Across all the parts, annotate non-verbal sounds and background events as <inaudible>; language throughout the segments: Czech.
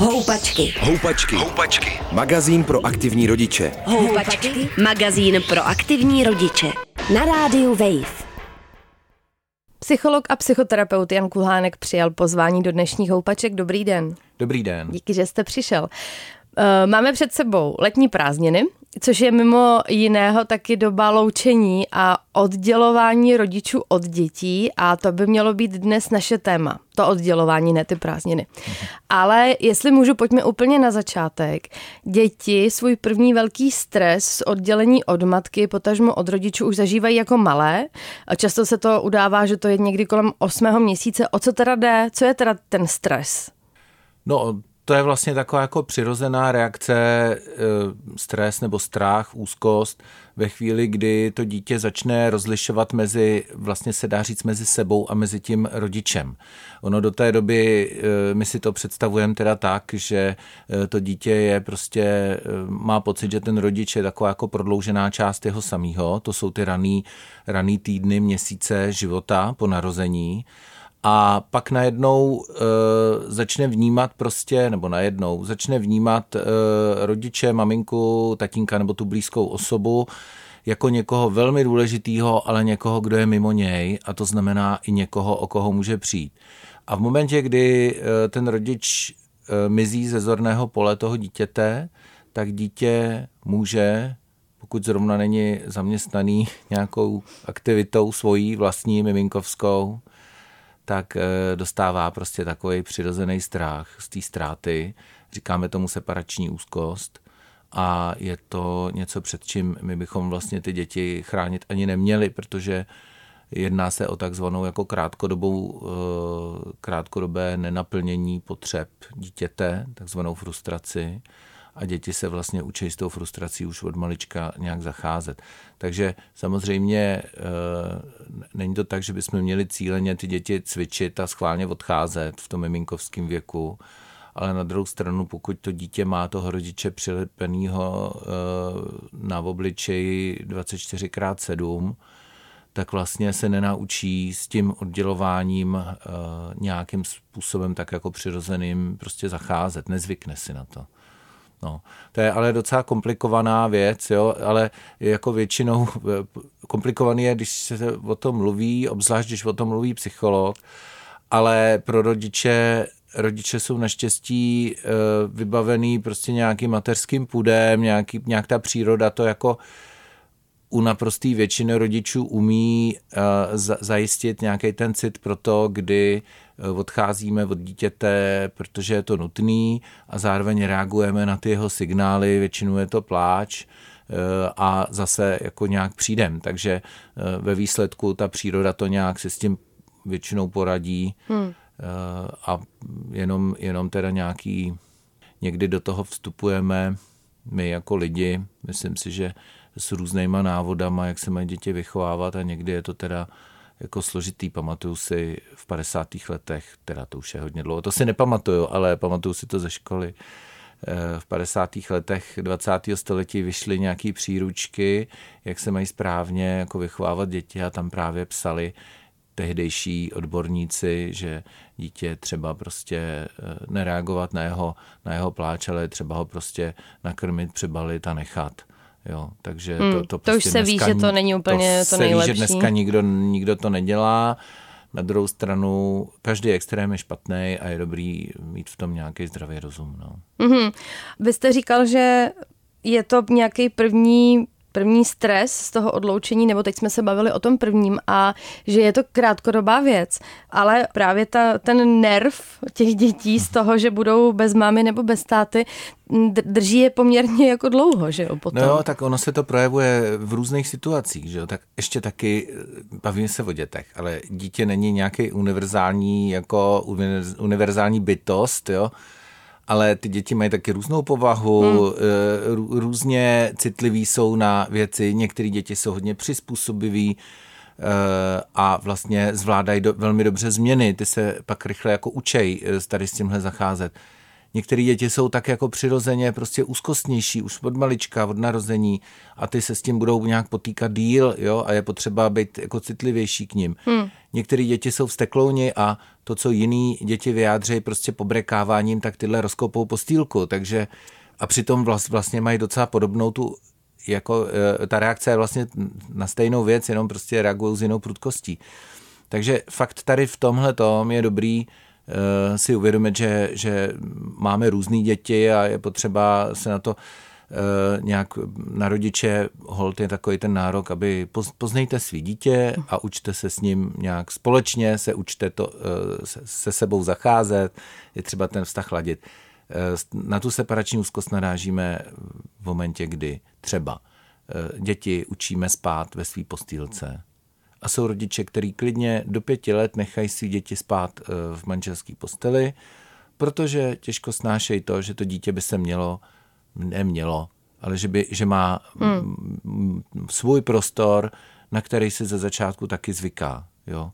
Houpačky. Houpačky. Houpačky. Magazín pro aktivní rodiče. Houpačky. Magazín pro aktivní rodiče. Na rádiu Wave. Psycholog a psychoterapeut Jan Kulhánek přijal pozvání do dnešních houpaček. Dobrý den. Dobrý den. Díky, že jste přišel. Eh, máme před sebou letní prázdniny, což je mimo jiného taky doba loučení a oddělování rodičů od dětí a to by mělo být dnes naše téma. To oddělování, ne ty prázdniny. Ale jestli můžu, pojďme úplně na začátek. Děti svůj první velký stres z oddělení od matky, potažmo od rodičů už zažívají jako malé. A často se to udává, že to je někdy kolem 8. měsíce. O co teda jde? Co je teda ten stres? No, to je vlastně taková jako přirozená reakce, e, stres nebo strach, úzkost ve chvíli, kdy to dítě začne rozlišovat mezi, vlastně se dá říct, mezi sebou a mezi tím rodičem. Ono do té doby, e, my si to představujeme teda tak, že e, to dítě je prostě, má pocit, že ten rodič je taková jako prodloužená část jeho samého. To jsou ty raný, raný týdny, měsíce života po narození a pak najednou e, začne vnímat prostě, nebo najednou začne vnímat e, rodiče, maminku, tatínka nebo tu blízkou osobu jako někoho velmi důležitého, ale někoho, kdo je mimo něj a to znamená i někoho, o koho může přijít. A v momentě, kdy e, ten rodič e, mizí ze zorného pole toho dítěte, tak dítě může pokud zrovna není zaměstnaný <laughs> nějakou aktivitou svojí vlastní miminkovskou, tak eh, dostává prostě takový přirozený strach z té ztráty. Říkáme tomu separační úzkost a je to něco, před čím my bychom vlastně ty děti chránit ani neměli, protože jedná se o takzvanou jako krátkodobou, eh, krátkodobé nenaplnění potřeb dítěte, takzvanou frustraci a děti se vlastně učí s tou frustrací už od malička nějak zacházet. Takže samozřejmě e, není to tak, že bychom měli cíleně ty děti cvičit a schválně odcházet v tom miminkovském věku, ale na druhou stranu, pokud to dítě má toho rodiče přilepeného e, na obličeji 24x7, tak vlastně se nenaučí s tím oddělováním e, nějakým způsobem tak jako přirozeným prostě zacházet, nezvykne si na to. No, to je ale docela komplikovaná věc, jo, ale jako většinou komplikovaný je, když se o tom mluví, obzvlášť když o tom mluví psycholog, ale pro rodiče rodiče jsou naštěstí e, vybavený prostě nějakým mateřským půdem, nějaký, nějak ta příroda to jako u naprosté většiny rodičů umí uh, zajistit nějaký ten cit pro to, kdy odcházíme od dítěte, protože je to nutný a zároveň reagujeme na ty jeho signály, většinou je to pláč uh, a zase jako nějak přijdem. Takže ve výsledku ta příroda to nějak se s tím většinou poradí hmm. a jenom, jenom teda nějaký, někdy do toho vstupujeme my jako lidi, myslím si, že s různýma návodama, jak se mají děti vychovávat a někdy je to teda jako složitý. Pamatuju si v 50. letech, teda to už je hodně dlouho, to si nepamatuju, ale pamatuju si to ze školy. Eh, v 50. letech 20. století vyšly nějaký příručky, jak se mají správně jako vychovávat děti a tam právě psali tehdejší odborníci, že dítě třeba prostě eh, nereagovat na jeho, na jeho pláč, ale třeba ho prostě nakrmit, přebalit a nechat. Jo, takže hmm, to, to, to prostě už se ví, že to není úplně to, to nejlepší. Ví, že dneska nikdo, nikdo to nedělá. Na druhou stranu, každý extrém je špatný a je dobrý mít v tom nějaký zdravý rozum. No. Mm-hmm. Vy jste říkal, že je to nějaký první první stres z toho odloučení, nebo teď jsme se bavili o tom prvním a že je to krátkodobá věc, ale právě ta, ten nerv těch dětí z toho, že budou bez mámy nebo bez táty, drží je poměrně jako dlouho, že jo, potom. No jo, tak ono se to projevuje v různých situacích, že jo, tak ještě taky eh, bavíme se o dětech, ale dítě není nějaký univerzální, jako univerzální bytost, jo, ale ty děti mají taky různou povahu, hmm. Eh, různě citliví jsou na věci, některé děti jsou hodně přizpůsobiví eh, a vlastně zvládají do, velmi dobře změny, ty se pak rychle jako učej eh, tady s tímhle zacházet. Některé děti jsou tak jako přirozeně prostě úzkostnější, už od malička, od narození a ty se s tím budou nějak potýkat díl jo, a je potřeba být jako citlivější k ním. Hmm. Některé děti jsou vsteklouni a to, co jiný děti vyjádřejí prostě pobrekáváním, tak tyhle rozkopou postýlku, takže a přitom vlastně mají docela podobnou tu jako eh, ta reakce je vlastně na stejnou věc, jenom prostě reagují s jinou prudkostí. Takže fakt tady v tomhle tom je dobrý uh, si uvědomit, že, že máme různé děti a je potřeba se na to nějak na rodiče, hold je takový ten nárok, aby poznejte svý dítě a učte se s ním nějak společně, se učte to, uh, se, se sebou zacházet, je třeba ten vztah ladit. Na tu separační úzkost narážíme v momentě, kdy třeba děti učíme spát ve své postýlce, a jsou rodiče, který klidně do pěti let nechají si děti spát eh, v manželské posteli, protože těžko snášejí to, že to dítě by se mělo, nemělo, ale že, by, že má hmm. svůj prostor, na který si ze začátku taky zvyká. Jo?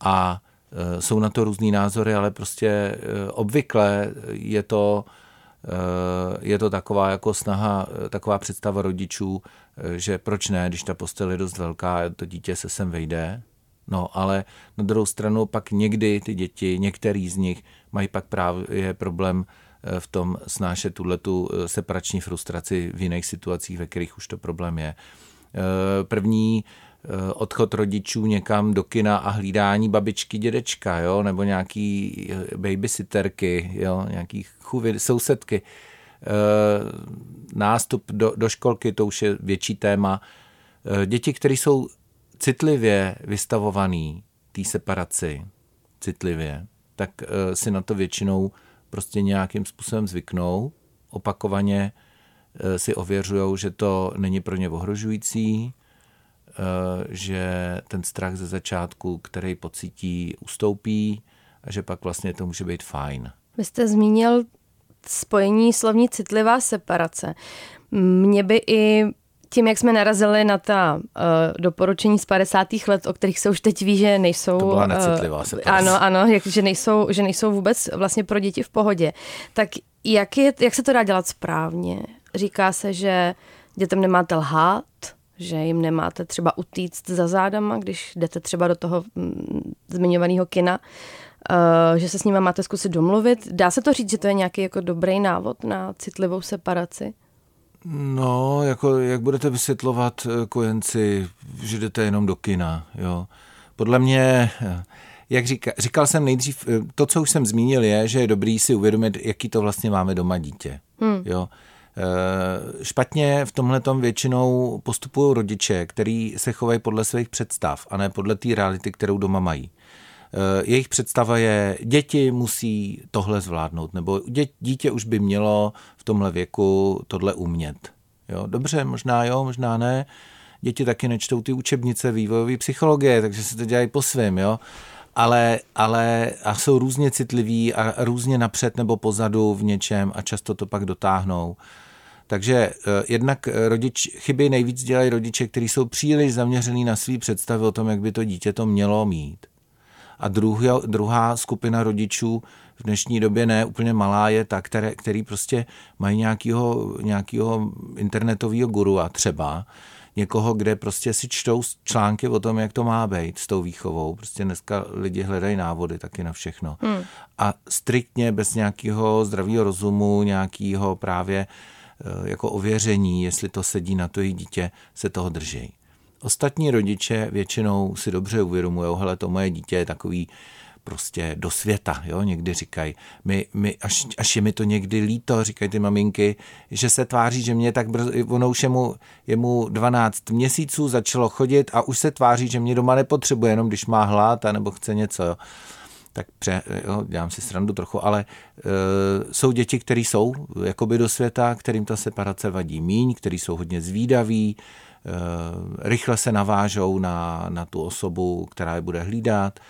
A e, jsou na to různý názory, ale prostě e, obvykle je to Eh, je to taková jako snaha, eh, taková představa rodičů, eh, že proč ne, když ta postel je dost velká, to dítě se sem vejde. No, ale na druhou stranu pak někdy ty děti, některý z nich mají pak právě problém v tom snášet tuhletu separační frustraci v jiných situacích, ve kterých už to problém je. První Eh, odchod rodičů někam do kina a hlídání babičky, dědečka, jo, nebo nějaký eh, babysitterky, jo, nějaký chuvy, sousedky. Eh, nástup do, do školky, to už je větší téma. Děti, které jsou citlivě vystavované té separaci, citlivě, tak si na to většinou prostě nějakým způsobem zvyknou, opakovaně si ověřují, že to není pro ně ohrožující, Eh, že ten strach ze začátku, který pocítí, ustoupí a že pak vlastně to může být fajn. Vy jste zmínil spojení slovní citlivá separace. Mě by i tím, jak jsme narazili na ta uh, doporučení z 50. let, o kterých se už teď ví, že nejsou... To byla necitlivá separace. Uh, ano, ano, jak, že, nejsou, že nejsou vůbec vlastně pro děti v pohodě. Tak jak, je, jak se to dá dělat správně? Říká se, že dětem nemáte lhát, že jim nemáte třeba utíct za zádama, když jdete třeba do toho mm, zmiňovaného kina, uh, že se s nimi máte zkusit domluvit. Dá se to říct, že to je nějaký jako dobrý návod na citlivou separaci? No, jako jak budete vysvětlovat eh, kojenci, že jdete jenom do kina, jo. Podle mě, eh, jak říká, říkal jsem nejdřív, to, co už jsem zmínil, je, že je dobrý si uvědomit, jaký to vlastně máme doma dítě, hmm. jo. Eh, špatně v tomhle většinou postupují rodiče, kteří se chovají podle svých představ a ne podle té reality, kterou doma mají. Eh, jejich představa je, děti musí tohle zvládnout, nebo dítě už by mělo v tomhle věku tohle umět. Jo, dobře, možná jo, možná ne. Děti taky nečtou ty učebnice vývojové psychologie, takže se to dělají po svém, jo ale, ale a jsou různě citliví a různě napřed nebo pozadu v něčem a často to pak dotáhnou. Takže eh, jednak rodič, chyby nejvíc dělají rodiče, kteří jsou příliš zaměřený na svý představy o tom, jak by to dítě to mělo mít. A druhá, druhá skupina rodičů v dnešní době ne úplně malá je ta, které, který prostě mají nějakého, nějakého internetového guru a třeba někoho, kde prostě si čtou články o tom, jak to má být s tou výchovou. Prostě dneska lidi hledají návody taky na všechno. Hmm. A striktně bez nějakého zdravého rozumu, nějakého právě Eh, jako ověření, jestli to sedí na to jejich dítě, se toho drží. Ostatní rodiče většinou si dobře uvědomují, hele, to moje dítě je takový prostě do světa, jo, někdy říkají, my, my, až, až je mi to někdy líto, říkají ty maminky, že se tváří, že mě tak brzo, ono už je mu, je mu 12 měsíců, začalo chodit a už se tváří, že mě doma nepotřebuje, jenom když má hlad a nebo chce něco, jo. Tak pře, jo, dělám si srandu trochu, ale e, jsou děti, které jsou jakoby do světa, kterým ta separace vadí míň, který jsou hodně zvídaví, rychle se navážou na, na tu osobu, která je bude hlídat.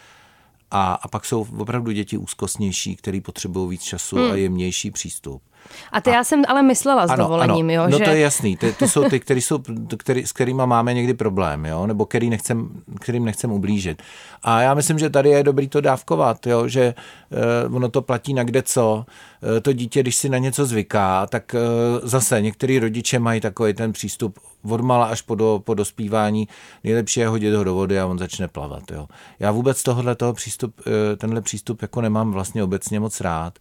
A, a pak jsou opravdu děti úzkostnější, které potřebují víc času hmm. a jemnější přístup. A ty a, já jsem ale myslela s ano, dovolením, ano, jo, no že... to je jasný, ty, to jsou ty, který jsou, který, s kterými máme někdy problém, jo, nebo který nechcem, kterým nechcem ublížit. A já myslím, že tady je dobrý to dávkovat, jo, že uh, ono to platí na kde co. Uh, to dítě, když si na něco zvyká, tak uh, zase některý rodiče mají takový ten přístup od mala až po, do, po dospívání. Nejlepší je hodit ho do vody a on začne plavat. Jo. Já vůbec tohle toho přístup, tenhle přístup jako nemám vlastně obecně moc rád.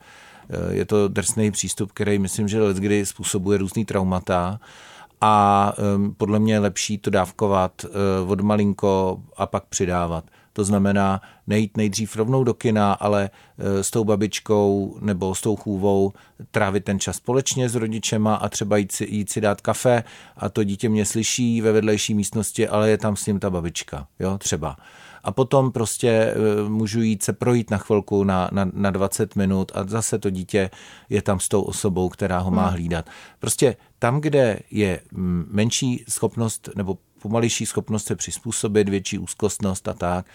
Je to drsný přístup, který myslím, že kdy způsobuje různý traumata a podle mě je lepší to dávkovat od malinko a pak přidávat. To znamená nejít nejdřív rovnou do kina, ale e, s tou babičkou nebo s tou chůvou trávit ten čas společně s rodičema a třeba jít si, jít si dát kafe a to dítě mě slyší ve vedlejší místnosti, ale je tam s ním ta babička, jo, třeba a potom prostě e, můžu jít se projít na chvilku na, na, na 20 minut a zase to dítě je tam s tou osobou, která ho má hmm. hlídat. Prostě tam, kde je menší schopnost nebo pomalejší schopnost se přizpůsobit, větší úzkostnost a tak,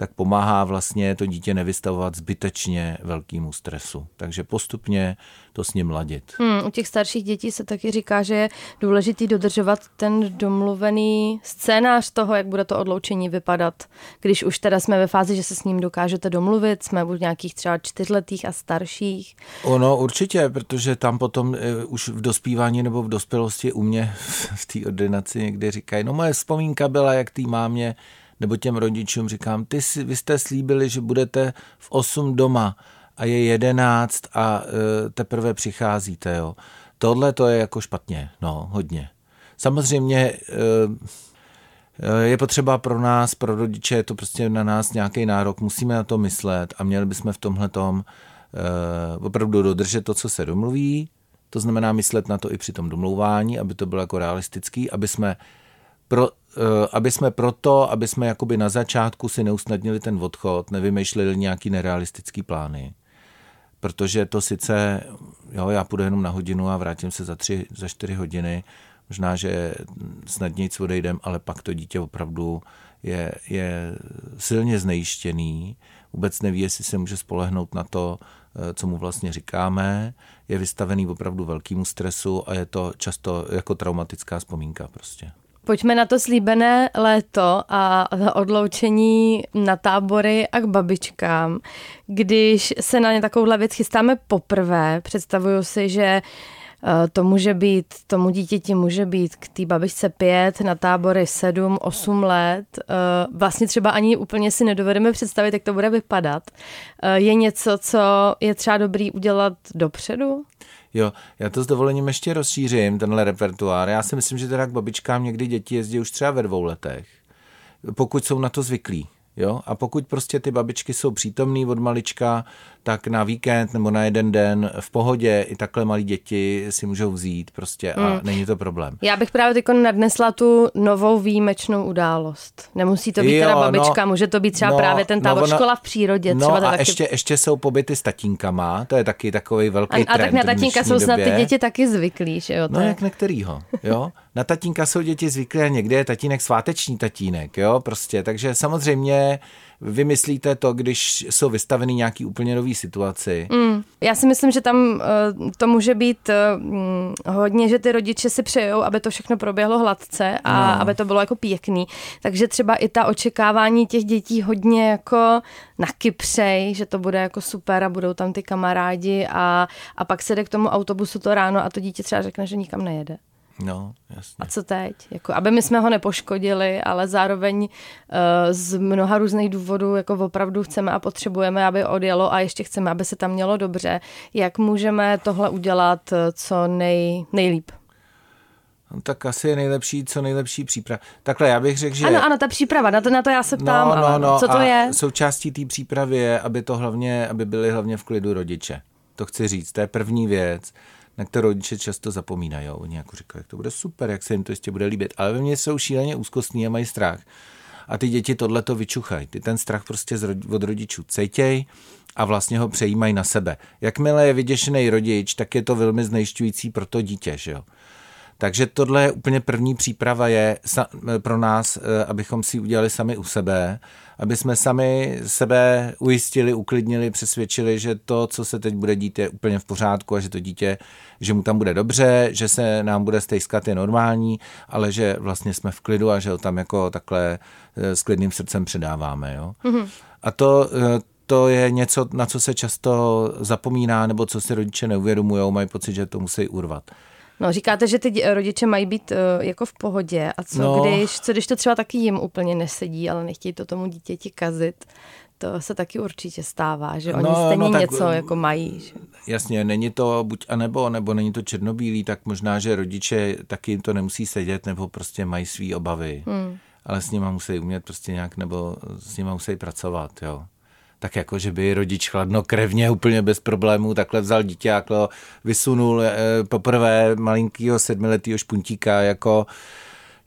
tak pomáhá vlastně to dítě nevystavovat zbytečně velkému stresu. Takže postupně to s ním ladit. Hmm, u těch starších dětí se taky říká, že je důležitý dodržovat ten domluvený scénář toho, jak bude to odloučení vypadat. Když už teda jsme ve fázi, že se s ním dokážete domluvit, jsme už nějakých třeba čtyřletých a starších. Ono určitě, protože tam potom uh, už v dospívání nebo v dospělosti u mě <laughs> v té ordinaci někdy říkají, no moje vzpomínka byla, jak tý mámě nebo těm rodičům říkám, ty vy jste slíbili, že budete v 8 doma a je 11 a e, teprve přicházíte, jo. Tohle to je jako špatně, no, hodně. Samozřejmě e, e, je potřeba pro nás, pro rodiče, je to prostě na nás nějaký nárok, musíme na to myslet a měli bychom v tomhle tom opravdu dodržet to, co se domluví, to znamená myslet na to i při tom domlouvání, aby to bylo jako realistický, aby jsme pro, aby jsme proto, aby jsme jakoby na začátku si neusnadnili ten odchod, nevymýšleli nějaký nerealistický plány. Protože to sice, jo, já půjdu jenom na hodinu a vrátím se za tři, za čtyři hodiny, možná, že snadněji odejdem, ale pak to dítě opravdu je, je silně znejištěný, vůbec neví, jestli se může spolehnout na to, eh, co mu vlastně říkáme, je vystavený opravdu velkému stresu a je to často jako traumatická vzpomínka prostě. Pojďme na to slíbené léto a odloučení na tábory a k babičkám. Když se na ně takovouhle věc chystáme poprvé, představuju si, že eh, to může být, tomu dítěti může být k té babičce pět, na tábory sedm, osm let. Eh, vlastně třeba ani úplně si nedovedeme představit, jak to bude vypadat. Eh, je něco, co je třeba dobrý udělat dopředu? Jo, já to s dovolením ještě rozšířím, tenhle repertoár. Já si myslím, že teda k babičkám někdy děti jezdí už třeba ve dvou letech, pokud jsou na to zvyklí. Jo? A pokud prostě ty babičky jsou přítomný od malička, tak na víkend nebo na jeden den v pohodě i takhle malí děti si můžou vzít prostě a hmm. není to problém. Já bych právě teď nadnesla tu novou výjimečnou událost. Nemusí to být jo, teda no, babička, no, může to být třeba no, právě ten tábor no, škola v přírodě. No třeba a taky... ještě, ještě jsou pobyty s tatínkama, to je taky takový velký a, trend. A tak na tatínka jsou snad ty děti taky zvyklí, že jo? No jak některýho, jo. <laughs> Na tatínka jsou děti zvyklí a někde je tatínek sváteční tatínek, jo, prostě. Takže samozřejmě vymyslíte to, když jsou vystaveny nějaký úplně nový situaci. Mm. Já si myslím, že tam uh, to může být uh, hodně, že ty rodiče si přejou, aby to všechno proběhlo hladce a no. aby to bylo jako pěkný. Takže třeba i ta očekávání těch dětí hodně jako nakypřej, že to bude jako super a budou tam ty kamarádi a, a pak se jde k tomu autobusu to ráno a to dítě třeba řekne, že nikam nejede. No, jasně. A co teď? Jako, aby my jsme ho nepoškodili, ale zároveň uh, z mnoha různých důvodů jako opravdu chceme a potřebujeme, aby odjelo a ještě chceme, aby se tam mělo dobře. Jak můžeme tohle udělat eh, co nej, nejlíp? No, tak asi je nejlepší, co nejlepší příprava. Takhle, já bych řekl, že... Ano, ano, ta příprava, na to, na to já se ptám, no, no, ale no, co to je? Součástí té přípravy je, aby to hlavně, aby byly hlavně v klidu rodiče. To chci říct, to je první věc na kterou rodiče často zapomínají. Oni jako říkají, jak to bude super, jak se jim to ještě bude líbit. Ale ve mně jsou šíleně úzkostní a mají strach. A ty děti tohle to vyčuchají. Ty ten strach prostě od rodičů cejtěj a vlastně ho přejímají na sebe. Jakmile je vyděšený rodič, tak je to velmi znejišťující pro to dítě. Že jo? Takže tohle je úplně první příprava je pro nás, eh, abychom si udělali sami u sebe, aby jsme sami sebe ujistili, uklidnili, přesvědčili, že to, co se teď bude dít, je úplně v pořádku a že to dítě, že mu tam bude dobře, že se nám bude stejskat je normální, ale že vlastně jsme v klidu a že ho tam jako takhle eh, s klidným srdcem předáváme. Jo? Mm-hmm. A to, eh, to je něco, na co se často zapomíná, nebo co si rodiče neuvědomují, mají pocit, že to musí urvat. No, říkáte, že ty rodiče mají být uh, jako v pohodě. A co, no. když, co když to třeba taky jim úplně nesedí, ale nechtějí to tomu dítěti kazit? To se taky určitě stává, že oni no, stejně no, tak, něco jako mají. Že? Jasně, není to buď a nebo, nebo není to černobílý, tak možná, že rodiče taky jim to nemusí sedět, nebo prostě mají své obavy. Hmm. Ale s nima musí umět prostě nějak, nebo s nima musí pracovat, jo tak jako, že by rodič chladnokrevně úplně bez problémů takhle vzal dítě a vysunul e, poprvé malinkýho sedmiletýho špuntíka jako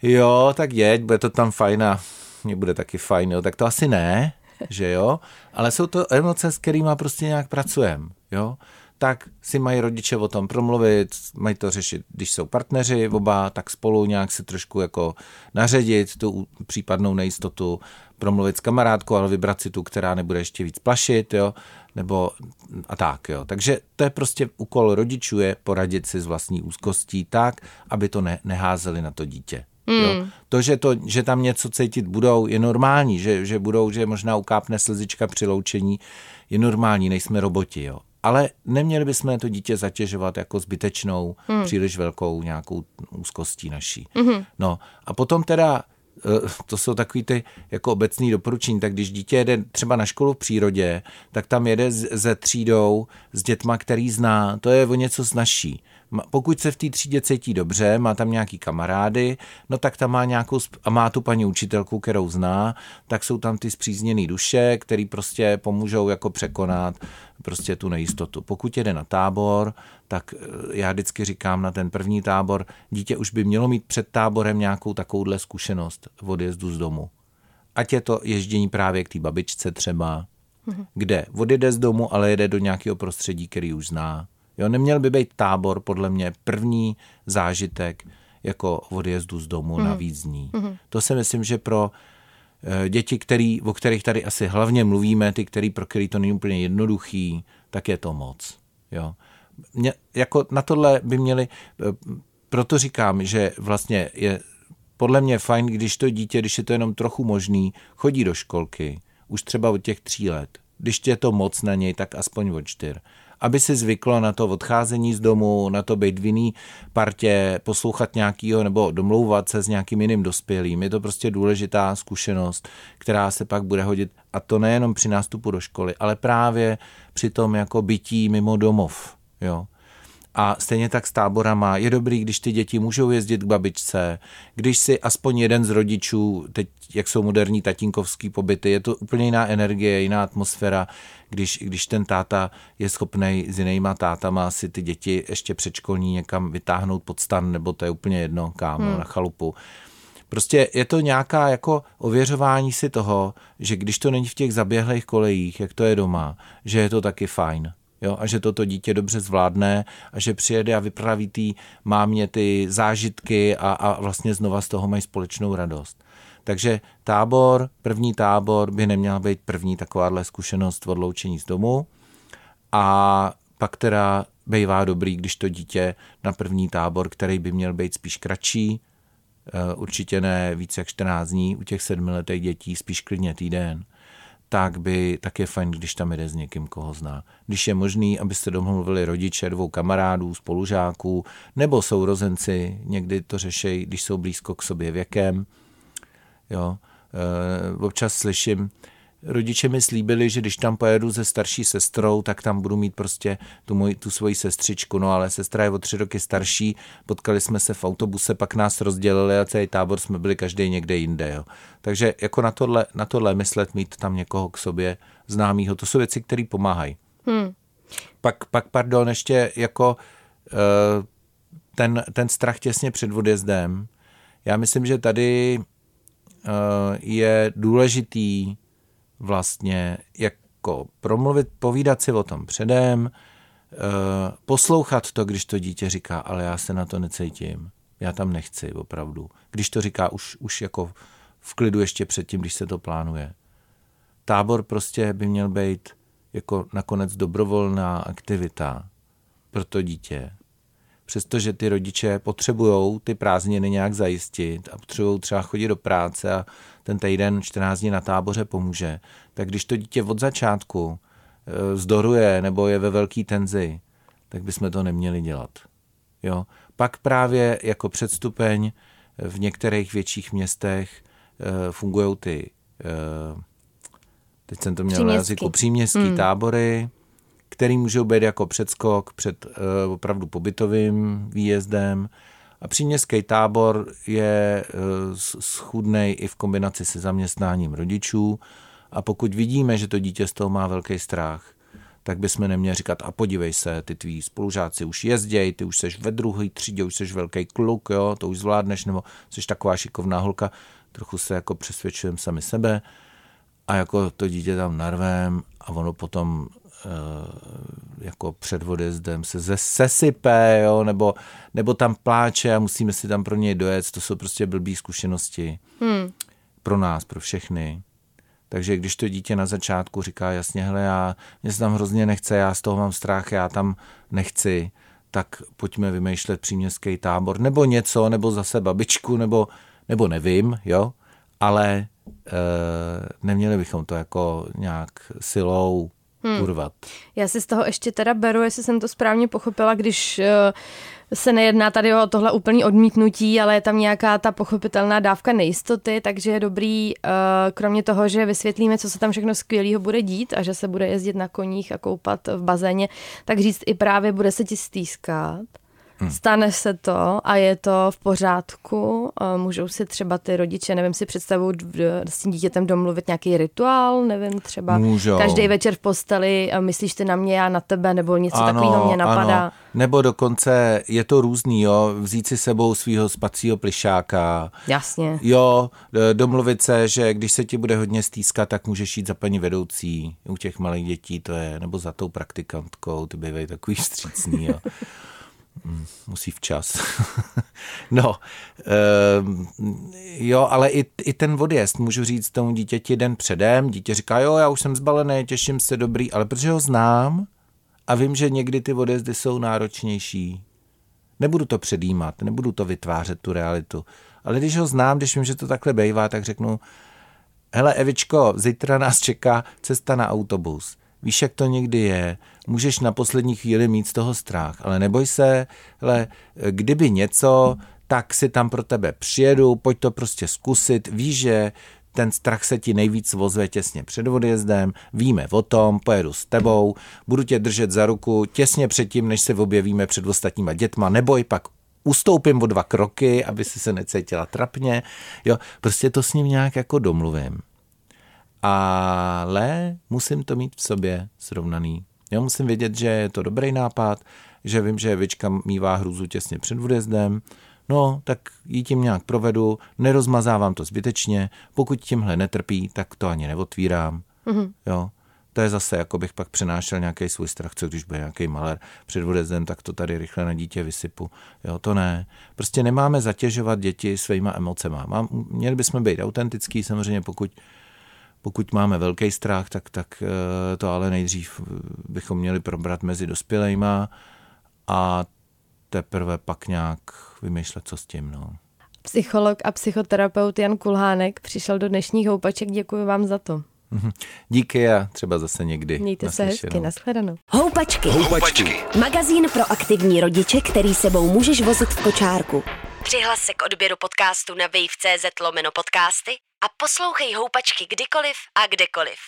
jo, tak jeď, bude to tam fajn a mě bude taky fajn, jo, tak to asi ne, že jo, ale jsou to emoce, s kterými prostě nějak pracujeme, jo tak si mají rodiče o tom promluvit, mají to řešit, když jsou partneři oba, tak spolu nějak si trošku jako naředit tu případnou nejistotu, promluvit s kamarádkou, ale vybrat si tu, která nebude ještě víc plašit, jo, nebo a tak, jo. Takže to je prostě úkol rodičů je poradit si s vlastní úzkostí tak, aby to ne, neházeli na to dítě. Mm. Jo. Hmm. To, že, to, že tam něco cítit budou, je normální, že, že budou, že možná ukápne slzička při loučení, je normální, nejsme roboti, jo ale neměli bychom to dítě zatěžovat jako zbytečnou, hmm. příliš velkou nějakou úzkostí naší. Hmm. No a potom teda eh, to jsou takový ty jako obecný doporučení, tak když dítě jede třeba na školu v přírodě, tak tam jede ze třídou s dětma, který zná, to je o něco snažší pokud se v té třídě cítí dobře, má tam nějaký kamarády, no tak tam má nějakou, a má tu paní učitelku, kterou zná, tak jsou tam ty zpřízněné duše, který prostě pomůžou jako překonat prostě tu nejistotu. Pokud jede na tábor, tak eh, já vždycky říkám na ten první tábor, dítě už by mělo mít před táborem nějakou takovouhle zkušenost v odjezdu z domu. Ať je to ježdění právě k té babičce třeba, mhm. kde odjede z domu, ale jede do nějakého prostředí, který už zná Jo, neměl by být tábor podle mě první zážitek jako odjezdu z domu mm. na víc dní. Mm. To si myslím, že pro děti, který, o kterých tady asi hlavně mluvíme, ty, který, pro který to není úplně jednoduchý, tak je to moc. Jo. Mě, jako na tohle by měli, eh, proto říkám, že vlastně je podle mě fajn, když to dítě, když je to jenom trochu možný, chodí do školky, už třeba od těch tří let. Když je to moc na něj, tak aspoň od čtyř aby si zvyklo na to odcházení z domu, na to být v jiný partě, poslouchat nějakýho nebo domlouvat se s nějakým jiným dospělým. Je to prostě důležitá zkušenost, která se pak bude hodit a to nejenom při nástupu do školy, ale právě při tom jako bytí mimo domov. Jo. A stejně tak s táborama je dobrý, když ty děti můžou jezdit k babičce, když si aspoň jeden z rodičů, teď jak jsou moderní tatínkovský pobyty, je to úplně jiná energie, jiná atmosféra, když, když ten táta je schopný s jinýma tátama si ty děti ještě předškolní někam vytáhnout pod stan, nebo to je úplně jedno, kam, hmm. na chalupu. Prostě je to nějaká jako ověřování si toho, že když to není v těch zaběhlých kolejích, jak to je doma, že je to taky fajn jo, a že toto dítě dobře zvládne a že přijede a vypraví tý mámě ty zážitky a, a vlastně znova z toho mají společnou radost. Takže tábor, první tábor by neměla být první takováhle zkušenost v odloučení z domu a pak teda bývá dobrý, když to dítě na první tábor, který by měl být spíš kratší, eh, určitě ne více jak 14 dní, u těch sedmiletých dětí spíš klidně týden, tak by tak je fajn, když tam jde s někým, koho zná. Když je možný, abyste domluvili rodiče dvou kamarádů, spolužáků nebo sourozenci, někdy to řeší, když jsou blízko k sobě věkem. Jo. E, občas slyším, rodiče mi slíbili, že když tam pojedu se starší sestrou, tak tam budu mít prostě tu, můj, tu svoji sestřičku, no ale sestra je o tři roky starší, potkali jsme se v autobuse, pak nás rozdělili a celý tábor jsme byli každý někde jinde, jo. Takže jako na tohle, na tohle myslet, mít tam někoho k sobě známýho, to jsou věci, které pomáhají. Hmm. Pak, pak, pardon, ještě jako uh, ten, ten strach těsně před odjezdem, já myslím, že tady uh, je důležitý vlastně jako promluvit, povídat si o tom předem, eh, poslouchat to, když to dítě říká, ale já se na to necítím. Já tam nechci, opravdu. Když to říká už, už jako v klidu ještě předtím, když se to plánuje. Tábor prostě by měl být jako nakonec dobrovolná aktivita pro to dítě. Přestože ty rodiče potřebují ty prázdniny nějak zajistit a potřebují třeba chodit do práce a ten týden 14 dní na táboře pomůže, tak když to dítě od začátku e, zdoruje nebo je ve velký tenzi, tak bychom to neměli dělat. Jo? Pak právě jako předstupeň v některých větších městech e, fungují ty, e, teď jsem to měl na jazyku, příměstský hmm. tábory, který můžou být jako předskok před uh, opravdu pobytovým výjezdem. A příměstský tábor je uh, schudnej i v kombinaci se zaměstnáním rodičů. A pokud vidíme, že to dítě z toho má velký strach, tak bychom neměli říkat, a podívej se, ty tví spolužáci už jezdějí, ty už seš ve druhé třídě, už seš velký kluk, jo, to už zvládneš, nebo seš taková šikovná holka, trochu se jako přesvědčujeme sami sebe a jako to dítě tam narvem a ono potom Eh, jako před odjezdem se sesype, jo, nebo, nebo tam pláče a musíme si tam pro něj dojet. To jsou prostě blbý zkušenosti. Hmm. Pro nás, pro všechny. Takže když to dítě na začátku říká jasně, hele, já, mě se tam hrozně nechce, já z toho mám strach, já tam nechci, tak pojďme vymýšlet příměstský tábor, nebo něco, nebo zase babičku, nebo, nebo nevím, jo, ale e, neměli bychom to jako nějak silou hmm. urvat. Já si z toho ještě teda beru, jestli jsem to správně pochopila, když uh, se nejedná tady o tohle úplný odmítnutí, ale je tam nějaká ta pochopitelná dávka nejistoty, takže je dobrý, uh, kromě toho, že vysvětlíme, co se tam všechno skvělého bude dít a že se bude jezdit na koních a koupat v bazéně, tak říct i právě bude se ti stýskat Hmm. Stane se to a je to v pořádku. Můžou si třeba ty rodiče, nevím, si představují s tím dítětem domluvit nějaký rituál, nevím, třeba Můžou. každý večer v posteli myslíš ty na mě, já na tebe, nebo něco ano, takového mě napadá. Ano. Nebo dokonce je to různý, jo, vzít si sebou svého spacího plišáka. Jasně. Jo, domluvit se, že když se ti bude hodně stýskat, tak můžeš jít za paní vedoucí. U těch malých dětí to je, nebo za tou praktikantkou, ty bývají takový vstřícný, jo. <laughs> Musí včas. <laughs> no, uh, jo, ale i, i ten odjezd, můžu říct tomu dítěti den předem, dítě říká, jo, já už jsem zbalený, těším se, dobrý, ale protože ho znám a vím, že někdy ty odjezdy jsou náročnější, nebudu to předjímat, nebudu to vytvářet, tu realitu, ale když ho znám, když vím, že to takhle bývá, tak řeknu, hele Evičko, zítra nás čeká cesta na autobus Víš, jak to někdy je. Můžeš na poslední chvíli mít z toho strach, ale neboj se, hele, kdyby něco, tak si tam pro tebe přijedu, pojď to prostě zkusit. Víš, že ten strach se ti nejvíc vozve těsně před odjezdem, víme o tom, pojedu s tebou, budu tě držet za ruku těsně předtím, než se objevíme před ostatníma dětma, neboj, pak ustoupím o dva kroky, aby si se necítila trapně. Jo, prostě to s ním nějak jako domluvím ale musím to mít v sobě srovnaný. Já musím vědět, že je to dobrý nápad, že vím, že Vička mývá hruzu těsně před odjezdem, no, tak ji tím nějak provedu, nerozmazávám to zbytečně, pokud tímhle netrpí, tak to ani neotvírám, mm-hmm. jo. To je zase, jako bych pak přenášel nějaký svůj strach, co když bude nějaký maler před odjezdem, tak to tady rychle na dítě vysypu. Jo, to ne. Prostě nemáme zatěžovat děti svýma emocema. Mám, měli bychom být autentický, samozřejmě pokud pokud máme velký strach, tak, tak eh, to ale nejdřív bychom měli probrat mezi dospělejma a teprve pak nějak vymýšlet, co s tím. No. Psycholog a psychoterapeut Jan Kulhánek přišel do dnešních houpaček. Děkuji vám za to. Mhm. Díky a třeba zase někdy. Mějte se hezky, nashledanou. Houpačky. Houpačky. Magazín pro aktivní rodiče, který sebou můžeš vozit v kočárku. Přihlas se k odběru podcastu na wave.cz lomeno podcasty a poslouchej houpačky kdykoliv a kdekoliv.